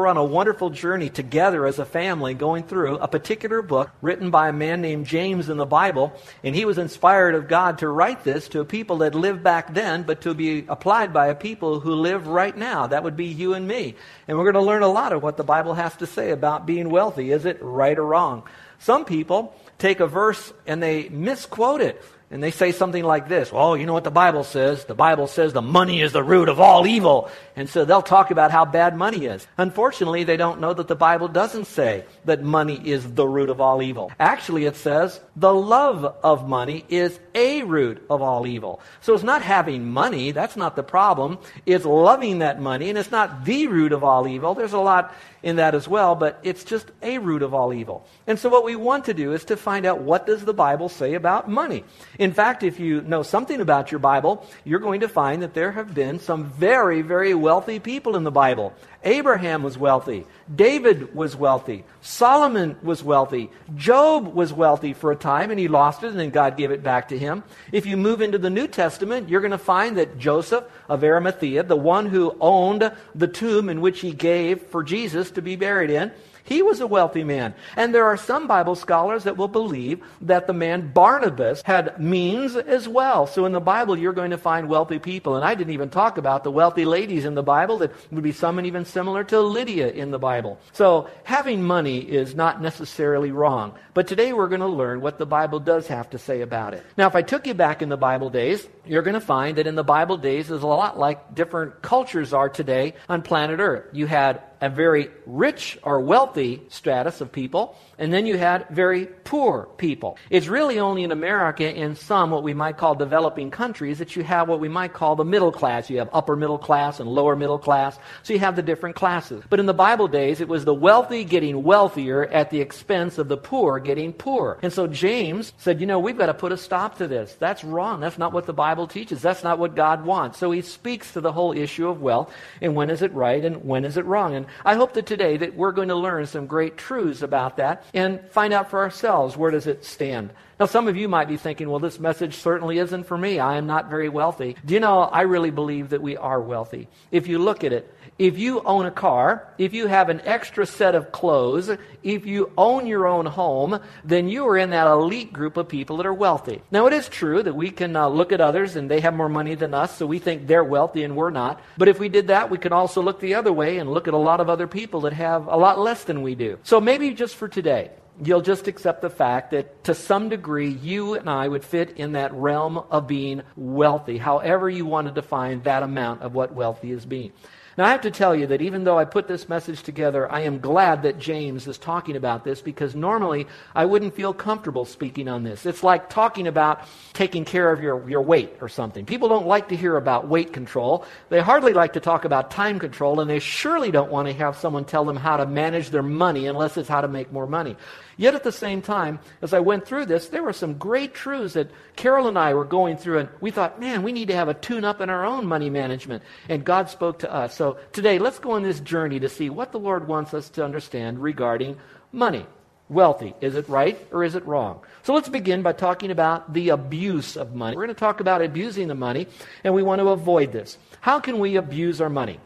We're on a wonderful journey together as a family going through a particular book written by a man named James in the Bible. And he was inspired of God to write this to a people that lived back then, but to be applied by a people who live right now. That would be you and me. And we're going to learn a lot of what the Bible has to say about being wealthy. Is it right or wrong? Some people take a verse and they misquote it and they say something like this Well, you know what the Bible says? The Bible says the money is the root of all evil. And so they'll talk about how bad money is. Unfortunately, they don't know that the Bible doesn't say that money is the root of all evil. Actually, it says the love of money is a root of all evil. So it's not having money, that's not the problem. It's loving that money, and it's not the root of all evil. There's a lot in that as well, but it's just a root of all evil. And so what we want to do is to find out what does the Bible say about money. In fact, if you know something about your Bible, you're going to find that there have been some very, very wealthy people in the Bible. Abraham was wealthy. David was wealthy. Solomon was wealthy. Job was wealthy for a time and he lost it and then God gave it back to him. If you move into the New Testament, you're going to find that Joseph of Arimathea, the one who owned the tomb in which he gave for Jesus to be buried in, he was a wealthy man. And there are some Bible scholars that will believe that the man Barnabas had means as well. So in the Bible, you're going to find wealthy people. And I didn't even talk about the wealthy ladies in the Bible that would be someone even similar to Lydia in the Bible. So having money is not necessarily wrong. But today we're going to learn what the Bible does have to say about it. Now, if I took you back in the Bible days, you're going to find that in the Bible days is a lot like different cultures are today on planet Earth. You had a very rich or wealthy stratus of people, and then you had very poor people. It's really only in America, in some what we might call developing countries, that you have what we might call the middle class. You have upper middle class and lower middle class, so you have the different classes. But in the Bible days, it was the wealthy getting wealthier at the expense of the poor getting poorer. And so James said, you know, we've got to put a stop to this. That's wrong. That's not what the Bible teaches. That's not what God wants. So he speaks to the whole issue of wealth and when is it right and when is it wrong. And I hope that today that we're going to learn some great truths about that and find out for ourselves where does it stand. Now, some of you might be thinking, well, this message certainly isn't for me. I am not very wealthy. Do you know, I really believe that we are wealthy. If you look at it, if you own a car, if you have an extra set of clothes, if you own your own home, then you are in that elite group of people that are wealthy. Now, it is true that we can uh, look at others and they have more money than us, so we think they're wealthy and we're not. But if we did that, we could also look the other way and look at a lot of other people that have a lot less than we do. So maybe just for today, you'll just accept the fact that to some degree you and I would fit in that realm of being wealthy, however you want to define that amount of what wealthy is being. Now, I have to tell you that even though I put this message together, I am glad that James is talking about this because normally I wouldn't feel comfortable speaking on this. It's like talking about taking care of your, your weight or something. People don't like to hear about weight control. They hardly like to talk about time control, and they surely don't want to have someone tell them how to manage their money unless it's how to make more money. Yet at the same time, as I went through this, there were some great truths that Carol and I were going through, and we thought, man, we need to have a tune up in our own money management. And God spoke to us. So today, let's go on this journey to see what the Lord wants us to understand regarding money. Wealthy. Is it right or is it wrong? So let's begin by talking about the abuse of money. We're going to talk about abusing the money, and we want to avoid this. How can we abuse our money?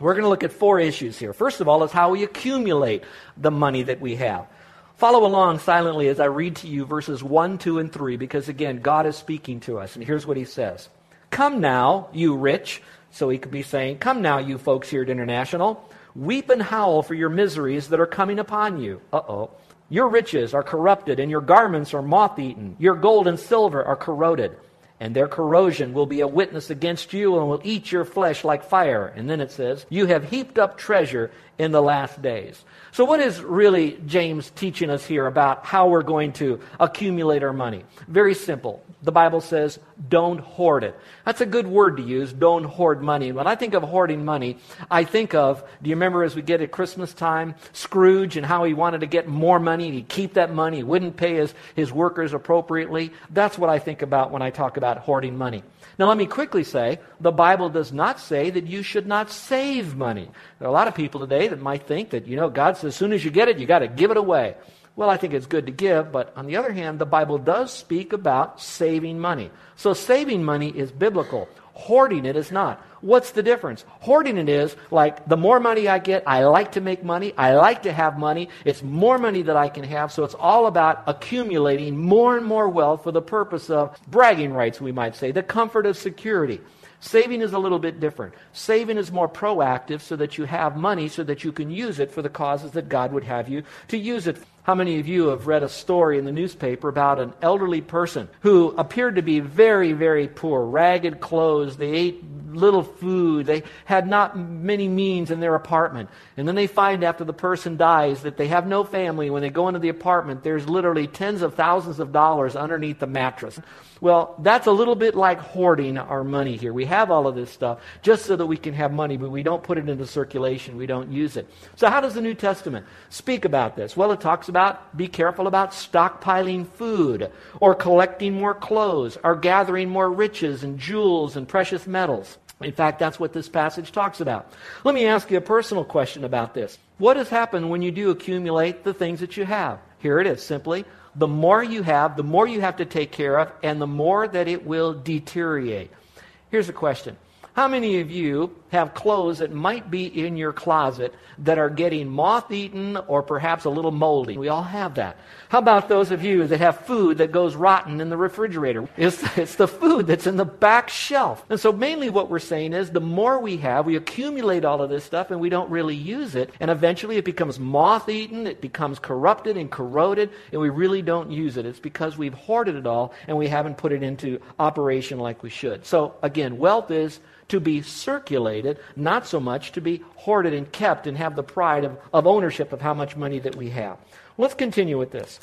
We're going to look at four issues here. First of all, is how we accumulate the money that we have. Follow along silently as I read to you verses 1, 2, and 3, because again, God is speaking to us. And here's what he says Come now, you rich. So he could be saying, Come now, you folks here at International. Weep and howl for your miseries that are coming upon you. Uh oh. Your riches are corrupted, and your garments are moth eaten. Your gold and silver are corroded and their corrosion will be a witness against you and will eat your flesh like fire. And then it says, You have heaped up treasure in the last days. So, what is really James teaching us here about how we're going to accumulate our money? Very simple. The Bible says, don't hoard it. That's a good word to use, don't hoard money. When I think of hoarding money, I think of, do you remember as we get at Christmas time, Scrooge and how he wanted to get more money, he'd keep that money, he wouldn't pay his, his workers appropriately? That's what I think about when I talk about hoarding money. Now, let me quickly say the Bible does not say that you should not save money. There are a lot of people today that might think that, you know, God says as soon as you get it, you got to give it away. Well, I think it's good to give, but on the other hand, the Bible does speak about saving money. So saving money is biblical. Hoarding it is not. What's the difference? Hoarding it is like the more money I get, I like to make money, I like to have money, it's more money that I can have, so it's all about accumulating more and more wealth for the purpose of bragging rights, we might say, the comfort of security. Saving is a little bit different. Saving is more proactive so that you have money so that you can use it for the causes that God would have you to use it. How many of you have read a story in the newspaper about an elderly person who appeared to be very, very poor, ragged clothes, they ate little food, they had not many means in their apartment. And then they find after the person dies that they have no family. When they go into the apartment, there's literally tens of thousands of dollars underneath the mattress. Well, that's a little bit like hoarding our money here. We have all of this stuff just so that we can have money, but we don't put it into circulation. We don't use it. So, how does the New Testament speak about this? Well, it talks about be careful about stockpiling food, or collecting more clothes, or gathering more riches and jewels and precious metals. In fact, that's what this passage talks about. Let me ask you a personal question about this. What has happened when you do accumulate the things that you have? Here it is simply the more you have, the more you have to take care of, and the more that it will deteriorate. Here's a question How many of you have clothes that might be in your closet that are getting moth eaten or perhaps a little moldy? We all have that. How about those of you that have food that goes rotten in the refrigerator? It's, it's the food that's in the back shelf. And so, mainly what we're saying is the more we have, we accumulate all of this stuff and we don't really use it. And eventually it becomes moth eaten, it becomes corrupted and corroded, and we really don't use it. It's because we've hoarded it all and we haven't put it into operation like we should. So, again, wealth is to be circulated, not so much to be hoarded and kept and have the pride of, of ownership of how much money that we have. Let's continue with this.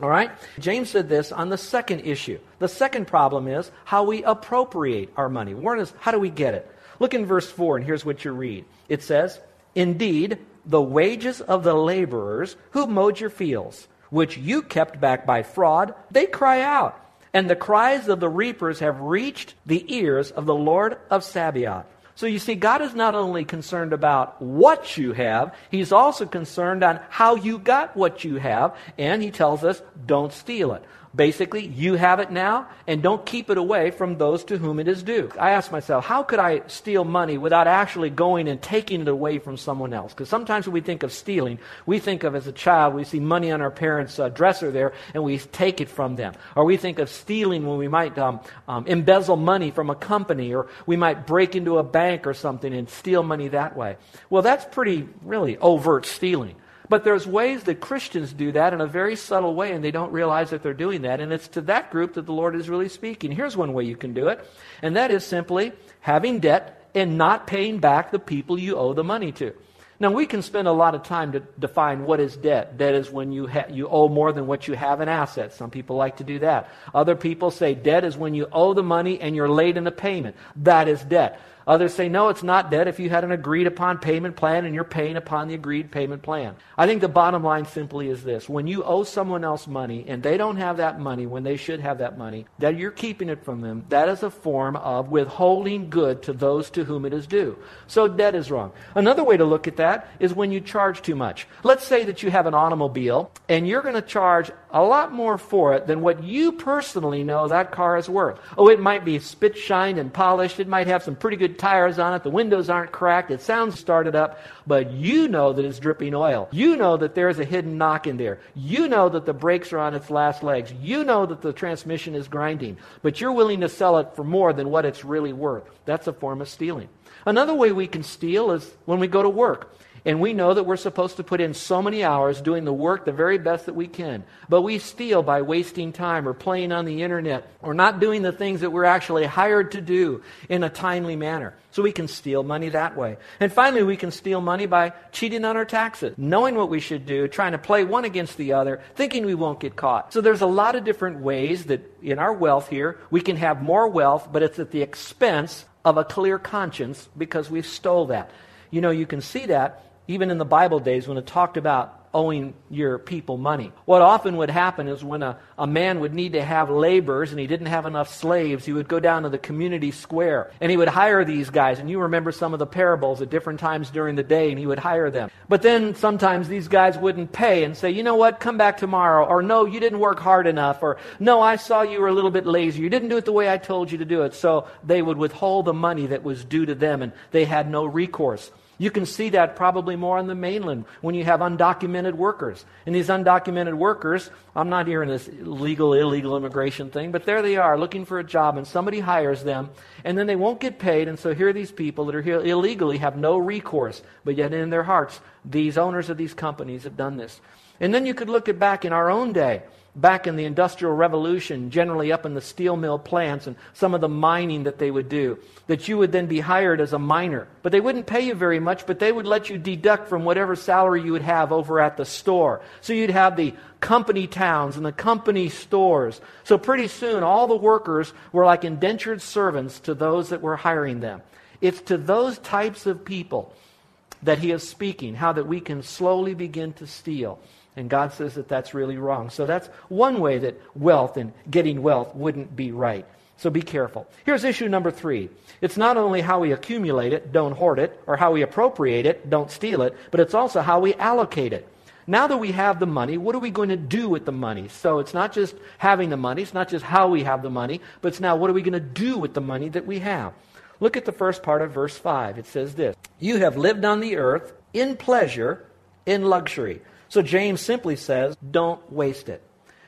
All right? James said this on the second issue. The second problem is how we appropriate our money. One is how do we get it? Look in verse 4, and here's what you read. It says, Indeed, the wages of the laborers who mowed your fields, which you kept back by fraud, they cry out. And the cries of the reapers have reached the ears of the Lord of Sabaoth. So you see, God is not only concerned about what you have, He's also concerned on how you got what you have, and He tells us, don't steal it. Basically, you have it now, and don't keep it away from those to whom it is due. I ask myself, how could I steal money without actually going and taking it away from someone else? Because sometimes when we think of stealing, we think of as a child, we see money on our parents' uh, dresser there, and we take it from them. Or we think of stealing when we might um, um, embezzle money from a company, or we might break into a bank or something and steal money that way. Well, that's pretty, really overt stealing. But there's ways that Christians do that in a very subtle way, and they don't realize that they're doing that. And it's to that group that the Lord is really speaking. Here's one way you can do it, and that is simply having debt and not paying back the people you owe the money to. Now, we can spend a lot of time to define what is debt. Debt is when you, ha- you owe more than what you have in assets. Some people like to do that. Other people say debt is when you owe the money and you're late in a payment. That is debt. Others say, no, it's not debt if you had an agreed upon payment plan and you're paying upon the agreed payment plan. I think the bottom line simply is this. When you owe someone else money and they don't have that money when they should have that money, that you're keeping it from them, that is a form of withholding good to those to whom it is due. So debt is wrong. Another way to look at that is when you charge too much. Let's say that you have an automobile and you're going to charge a lot more for it than what you personally know that car is worth. Oh, it might be spit shined and polished. It might have some pretty good tires on it. The windows aren't cracked. It sounds started up, but you know that it's dripping oil. You know that there's a hidden knock in there. You know that the brakes are on its last legs. You know that the transmission is grinding, but you're willing to sell it for more than what it's really worth. That's a form of stealing. Another way we can steal is when we go to work. And we know that we're supposed to put in so many hours doing the work the very best that we can. But we steal by wasting time or playing on the internet or not doing the things that we're actually hired to do in a timely manner. So we can steal money that way. And finally, we can steal money by cheating on our taxes, knowing what we should do, trying to play one against the other, thinking we won't get caught. So there's a lot of different ways that in our wealth here, we can have more wealth, but it's at the expense of a clear conscience because we stole that. You know, you can see that even in the Bible days when it talked about owing your people money. What often would happen is when a, a man would need to have laborers and he didn't have enough slaves, he would go down to the community square and he would hire these guys. And you remember some of the parables at different times during the day and he would hire them. But then sometimes these guys wouldn't pay and say, you know what, come back tomorrow. Or no, you didn't work hard enough. Or no, I saw you were a little bit lazy. You didn't do it the way I told you to do it. So they would withhold the money that was due to them and they had no recourse. You can see that probably more on the mainland when you have undocumented workers. And these undocumented workers, I'm not hearing this legal, illegal immigration thing, but there they are looking for a job and somebody hires them and then they won't get paid. And so here are these people that are here illegally have no recourse, but yet in their hearts, these owners of these companies have done this. And then you could look at back in our own day back in the Industrial Revolution, generally up in the steel mill plants and some of the mining that they would do, that you would then be hired as a miner. But they wouldn't pay you very much, but they would let you deduct from whatever salary you would have over at the store. So you'd have the company towns and the company stores. So pretty soon, all the workers were like indentured servants to those that were hiring them. It's to those types of people that he is speaking, how that we can slowly begin to steal. And God says that that's really wrong. So that's one way that wealth and getting wealth wouldn't be right. So be careful. Here's issue number three. It's not only how we accumulate it, don't hoard it, or how we appropriate it, don't steal it, but it's also how we allocate it. Now that we have the money, what are we going to do with the money? So it's not just having the money, it's not just how we have the money, but it's now what are we going to do with the money that we have? Look at the first part of verse 5. It says this You have lived on the earth in pleasure, in luxury. So James simply says, don't waste it.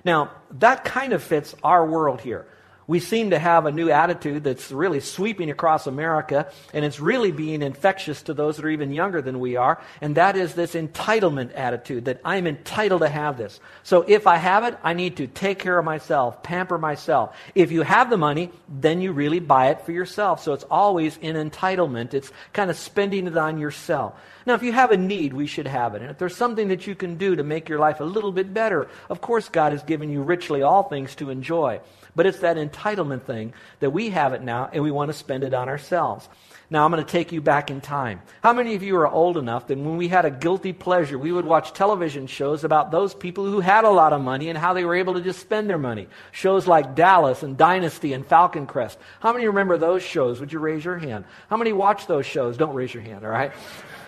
Now, that kind of fits our world here we seem to have a new attitude that's really sweeping across America, and it's really being infectious to those that are even younger than we are, and that is this entitlement attitude that I'm entitled to have this. So if I have it, I need to take care of myself, pamper myself. If you have the money, then you really buy it for yourself. So it's always in entitlement. It's kind of spending it on yourself. Now, if you have a need, we should have it. And if there's something that you can do to make your life a little bit better, of course, God has given you richly all things to enjoy. But it's that entitlement thing that we have it now and we want to spend it on ourselves. Now, I'm going to take you back in time. How many of you are old enough that when we had a guilty pleasure, we would watch television shows about those people who had a lot of money and how they were able to just spend their money? Shows like Dallas and Dynasty and Falcon Crest. How many remember those shows? Would you raise your hand? How many watch those shows? Don't raise your hand, all right?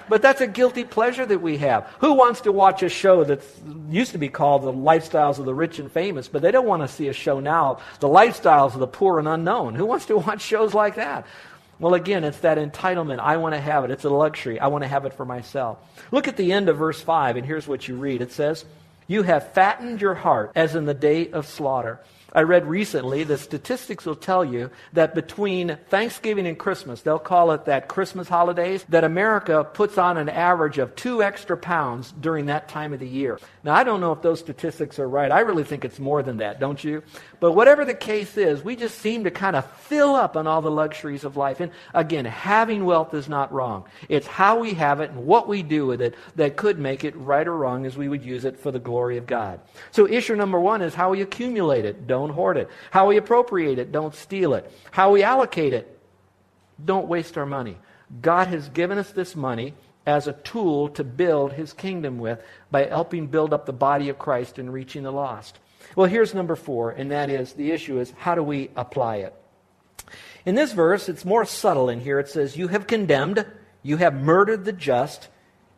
But that's a guilty pleasure that we have. Who wants to watch a show that used to be called The Lifestyles of the Rich and Famous, but they don't want to see a show now, The Lifestyles of the Poor and Unknown? Who wants to watch shows like that? Well, again, it's that entitlement. I want to have it. It's a luxury. I want to have it for myself. Look at the end of verse 5, and here's what you read. It says, You have fattened your heart as in the day of slaughter. I read recently the statistics will tell you that between Thanksgiving and Christmas, they'll call it that Christmas holidays, that America puts on an average of two extra pounds during that time of the year. Now, I don't know if those statistics are right. I really think it's more than that, don't you? But whatever the case is, we just seem to kind of fill up on all the luxuries of life. And again, having wealth is not wrong. It's how we have it and what we do with it that could make it right or wrong as we would use it for the glory of God. So issue number one is how we accumulate it. Don't hoard it. How we appropriate it. Don't steal it. How we allocate it. Don't waste our money. God has given us this money as a tool to build his kingdom with by helping build up the body of Christ and reaching the lost. Well, here's number four, and that is the issue is how do we apply it? In this verse, it's more subtle in here. It says, You have condemned, you have murdered the just,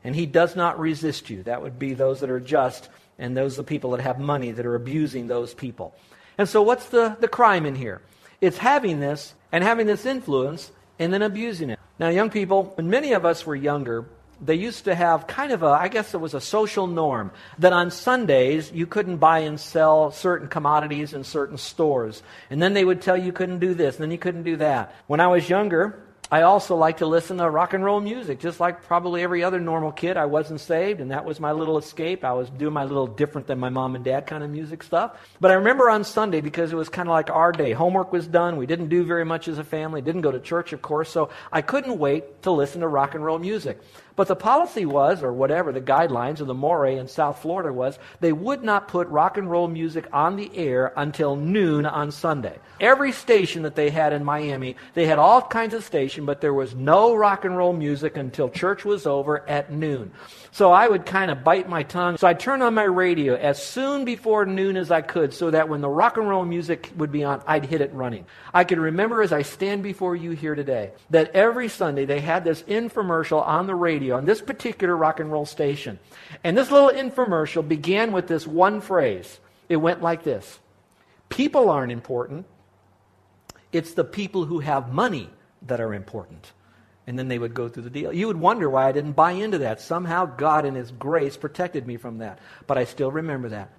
and he does not resist you. That would be those that are just, and those the people that have money that are abusing those people. And so, what's the, the crime in here? It's having this and having this influence and then abusing it. Now, young people, when many of us were younger, they used to have kind of a, I guess it was a social norm, that on Sundays you couldn't buy and sell certain commodities in certain stores. And then they would tell you you couldn't do this, and then you couldn't do that. When I was younger, I also like to listen to rock and roll music, just like probably every other normal kid. I wasn't saved, and that was my little escape. I was doing my little different than my mom and dad kind of music stuff. But I remember on Sunday, because it was kind of like our day, homework was done. We didn't do very much as a family, didn't go to church, of course, so I couldn't wait to listen to rock and roll music. But the policy was, or whatever, the guidelines of the Moray in South Florida was, they would not put rock and roll music on the air until noon on Sunday. Every station that they had in Miami, they had all kinds of stations, but there was no rock and roll music until church was over at noon. So I would kind of bite my tongue. So I'd turn on my radio as soon before noon as I could so that when the rock and roll music would be on, I'd hit it running. I can remember as I stand before you here today that every Sunday they had this infomercial on the radio on this particular rock and roll station. And this little infomercial began with this one phrase. It went like this People aren't important, it's the people who have money that are important and then they would go through the deal. You would wonder why I didn't buy into that. Somehow God in His grace protected me from that. But I still remember that.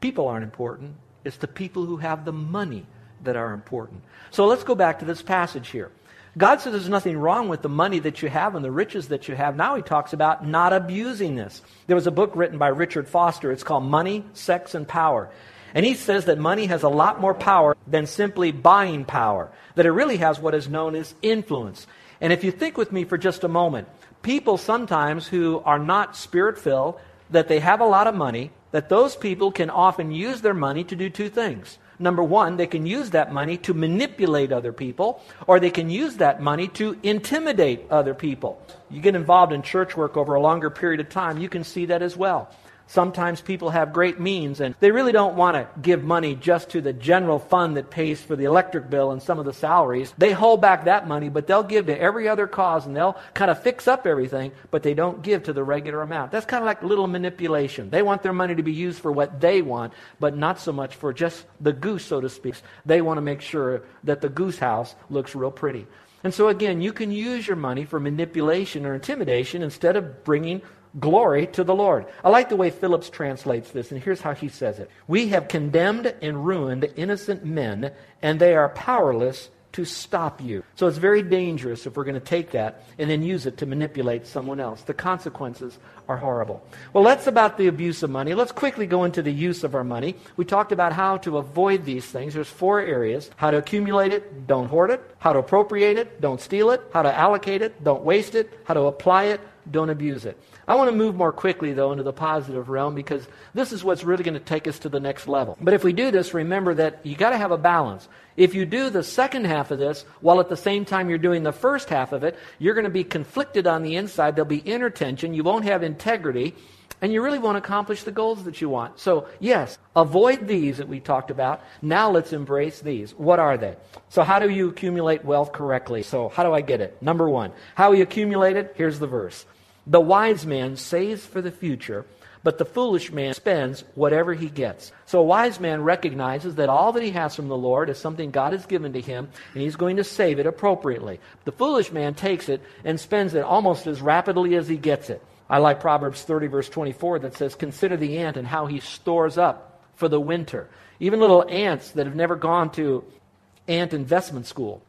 People aren't important. It's the people who have the money that are important. So let's go back to this passage here. God says there's nothing wrong with the money that you have and the riches that you have. Now he talks about not abusing this. There was a book written by Richard Foster. It's called Money, Sex, and Power. And he says that money has a lot more power than simply buying power, that it really has what is known as influence. And if you think with me for just a moment, people sometimes who are not spirit filled, that they have a lot of money, that those people can often use their money to do two things. Number one, they can use that money to manipulate other people, or they can use that money to intimidate other people. You get involved in church work over a longer period of time, you can see that as well. Sometimes people have great means and they really don't want to give money just to the general fund that pays for the electric bill and some of the salaries. They hold back that money, but they'll give to every other cause and they'll kind of fix up everything, but they don't give to the regular amount. That's kind of like little manipulation. They want their money to be used for what they want, but not so much for just the goose, so to speak. They want to make sure that the goose house looks real pretty. And so, again, you can use your money for manipulation or intimidation instead of bringing glory to the Lord. I like the way Phillips translates this, and here's how he says it We have condemned and ruined innocent men, and they are powerless to stop you. So it's very dangerous if we're going to take that and then use it to manipulate someone else. The consequences are horrible. Well, that's about the abuse of money. Let's quickly go into the use of our money. We talked about how to avoid these things. There's four areas how to accumulate it, don't hoard it, how to appropriate it, don't steal it, how to allocate it, don't waste it, how to apply it, don't abuse it. I want to move more quickly, though, into the positive realm because this is what's really going to take us to the next level. But if we do this, remember that you got to have a balance. If you do the second half of this while at the same time you're doing the first half of it, you're going to be conflicted on the inside. There'll be inner tension. You won't have integrity. And you really won't accomplish the goals that you want. So, yes, avoid these that we talked about. Now let's embrace these. What are they? So, how do you accumulate wealth correctly? So, how do I get it? Number one, how you accumulate it? Here's the verse. The wise man saves for the future, but the foolish man spends whatever he gets. So a wise man recognizes that all that he has from the Lord is something God has given to him, and he's going to save it appropriately. The foolish man takes it and spends it almost as rapidly as he gets it. I like Proverbs 30, verse 24, that says, Consider the ant and how he stores up for the winter. Even little ants that have never gone to ant investment school,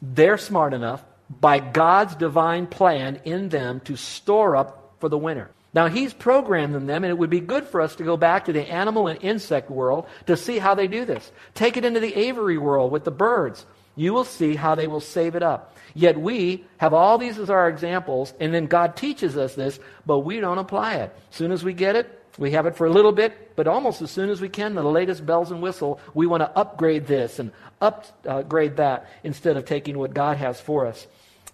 they're smart enough by God's divine plan in them to store up for the winter. Now, He's programmed them, and it would be good for us to go back to the animal and insect world to see how they do this. Take it into the aviary world with the birds. You will see how they will save it up. Yet we have all these as our examples, and then God teaches us this, but we don't apply it. As soon as we get it, we have it for a little bit, but almost as soon as we can, the latest bells and whistle, we want to upgrade this and upgrade that instead of taking what God has for us.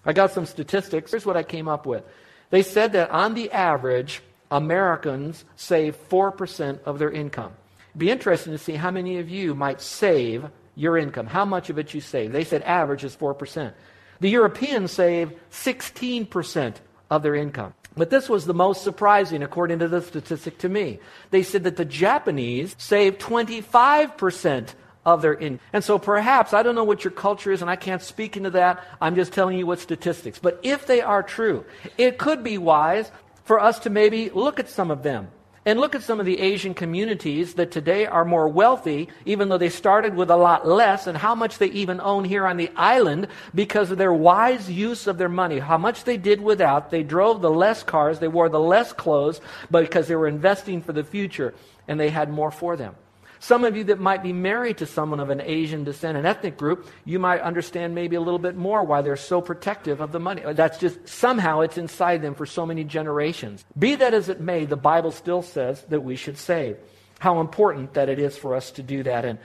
I got some statistics. Here's what I came up with. They said that on the average, Americans save 4% of their income. It'd be interesting to see how many of you might save your income, how much of it you save. They said average is 4%. The Europeans save 16% of their income. But this was the most surprising, according to the statistic to me. They said that the Japanese save 25% of their income. And so perhaps, I don't know what your culture is, and I can't speak into that. I'm just telling you what statistics. But if they are true, it could be wise for us to maybe look at some of them And look at some of the Asian communities that today are more wealthy, even though they started with a lot less, and how much they even own here on the island because of their wise use of their money. How much they did without. They drove the less cars, they wore the less clothes, because they were investing for the future, and they had more for them. Some of you that might be married to someone of an Asian descent, an ethnic group, you might understand maybe a little bit more why they're so protective of the money. That's just somehow it's inside them for so many generations. Be that as it may, the Bible still says that we should save. How important that it is for us to do that. And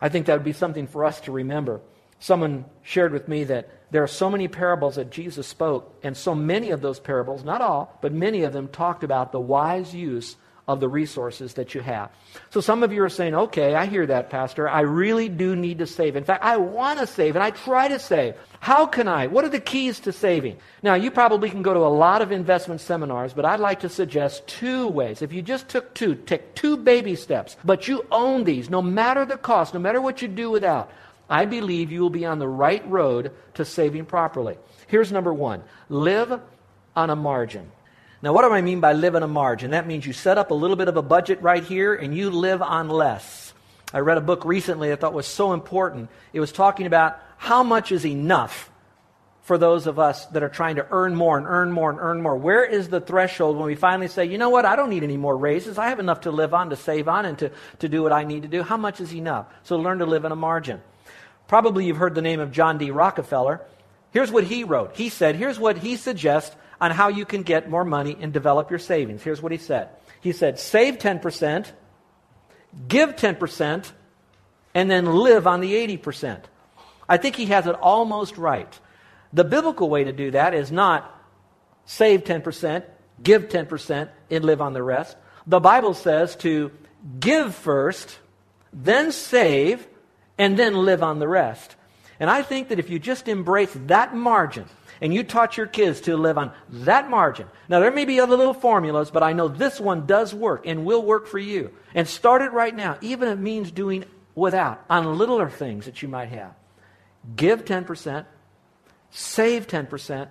I think that would be something for us to remember. Someone shared with me that there are so many parables that Jesus spoke, and so many of those parables, not all, but many of them talked about the wise use of the resources that you have. So some of you are saying, okay, I hear that, Pastor. I really do need to save. In fact, I want to save and I try to save. How can I? What are the keys to saving? Now, you probably can go to a lot of investment seminars, but I'd like to suggest two ways. If you just took two, take two baby steps, but you own these, no matter the cost, no matter what you do without, I believe you will be on the right road to saving properly. Here's number one live on a margin. Now, what do I mean by live a margin? That means you set up a little bit of a budget right here and you live on less. I read a book recently I thought was so important. It was talking about how much is enough for those of us that are trying to earn more and earn more and earn more. Where is the threshold when we finally say, you know what, I don't need any more raises. I have enough to live on, to save on, and to, to do what I need to do. How much is enough? So learn to live on a margin. Probably you've heard the name of John D. Rockefeller. Here's what he wrote. He said, here's what he suggests on how you can get more money and develop your savings. Here's what he said He said, save 10%, give 10%, and then live on the 80%. I think he has it almost right. The biblical way to do that is not save 10%, give 10%, and live on the rest. The Bible says to give first, then save, and then live on the rest. And I think that if you just embrace that margin, and you taught your kids to live on that margin. Now, there may be other little formulas, but I know this one does work and will work for you. And start it right now, even if it means doing without on littler things that you might have. Give 10%, save 10%,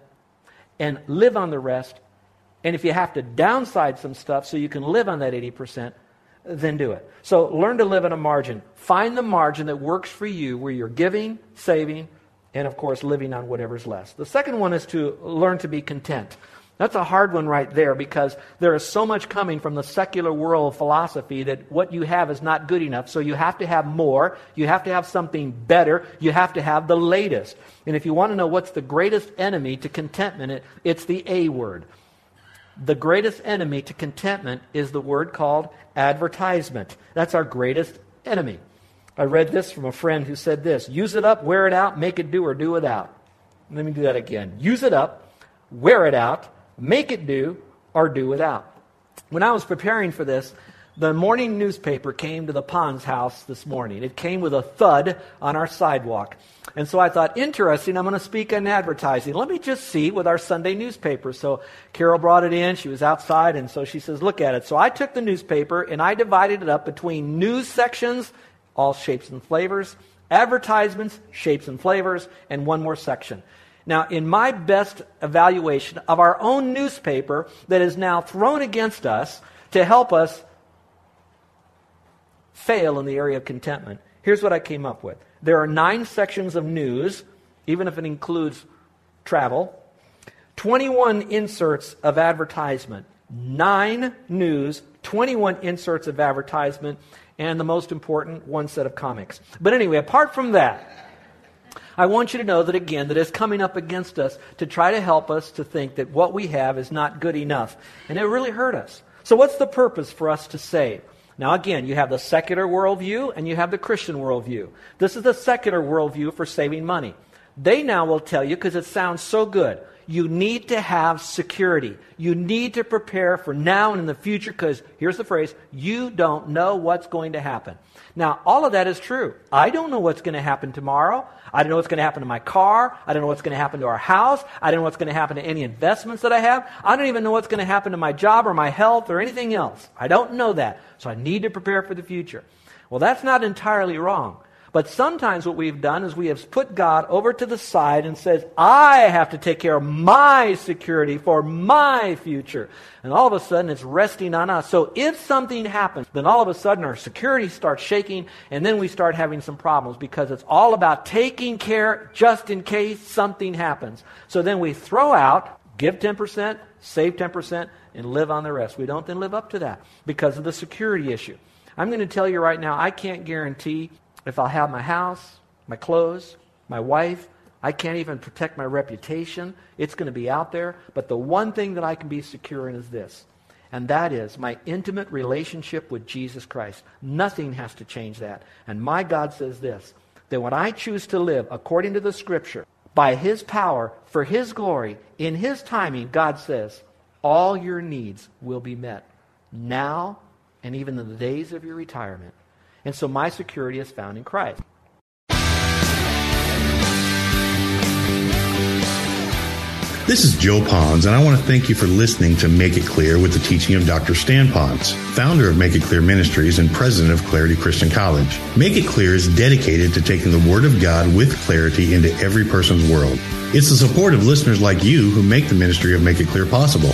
and live on the rest. And if you have to downside some stuff so you can live on that 80%, then do it. So learn to live in a margin. Find the margin that works for you where you're giving, saving, and of course, living on whatever's less. The second one is to learn to be content. That's a hard one right there because there is so much coming from the secular world philosophy that what you have is not good enough. So you have to have more. You have to have something better. You have to have the latest. And if you want to know what's the greatest enemy to contentment, it's the A word. The greatest enemy to contentment is the word called advertisement. That's our greatest enemy. I read this from a friend who said this use it up, wear it out, make it do, or do without. Let me do that again. Use it up, wear it out, make it do, or do without. When I was preparing for this, the morning newspaper came to the Ponz house this morning. It came with a thud on our sidewalk. And so I thought, interesting, I'm going to speak on advertising. Let me just see with our Sunday newspaper. So Carol brought it in. She was outside, and so she says, look at it. So I took the newspaper and I divided it up between news sections all shapes and flavors, advertisements, shapes and flavors, and one more section. Now, in my best evaluation of our own newspaper that is now thrown against us to help us fail in the area of contentment, here's what I came up with. There are nine sections of news, even if it includes travel, 21 inserts of advertisement, nine news, 21 inserts of advertisement, and the most important, one set of comics. But anyway, apart from that, I want you to know that again, that it's coming up against us to try to help us to think that what we have is not good enough. And it really hurt us. So what's the purpose for us to save? Now again, you have the secular worldview and you have the Christian worldview. This is the secular worldview for saving money. They now will tell you, because it sounds so good, you need to have security. You need to prepare for now and in the future because here's the phrase you don't know what's going to happen. Now, all of that is true. I don't know what's going to happen tomorrow. I don't know what's going to happen to my car. I don't know what's going to happen to our house. I don't know what's going to happen to any investments that I have. I don't even know what's going to happen to my job or my health or anything else. I don't know that. So I need to prepare for the future. Well, that's not entirely wrong. But sometimes what we've done is we have put God over to the side and says, I have to take care of my security for my future. And all of a sudden it's resting on us. So if something happens, then all of a sudden our security starts shaking and then we start having some problems because it's all about taking care just in case something happens. So then we throw out, give 10%, save 10%, and live on the rest. We don't then live up to that because of the security issue. I'm going to tell you right now, I can't guarantee if I'll have my house, my clothes, my wife, I can't even protect my reputation. It's going to be out there. But the one thing that I can be secure in is this, and that is my intimate relationship with Jesus Christ. Nothing has to change that. And my God says this that when I choose to live according to the Scripture, by His power, for His glory, in His timing, God says, all your needs will be met now and even in the days of your retirement. And so my security is found in Christ. This is Joe Ponz, and I want to thank you for listening to Make It Clear with the teaching of Dr. Stan Ponz, founder of Make It Clear Ministries and president of Clarity Christian College. Make It Clear is dedicated to taking the Word of God with clarity into every person's world. It's the support of listeners like you who make the ministry of Make It Clear possible.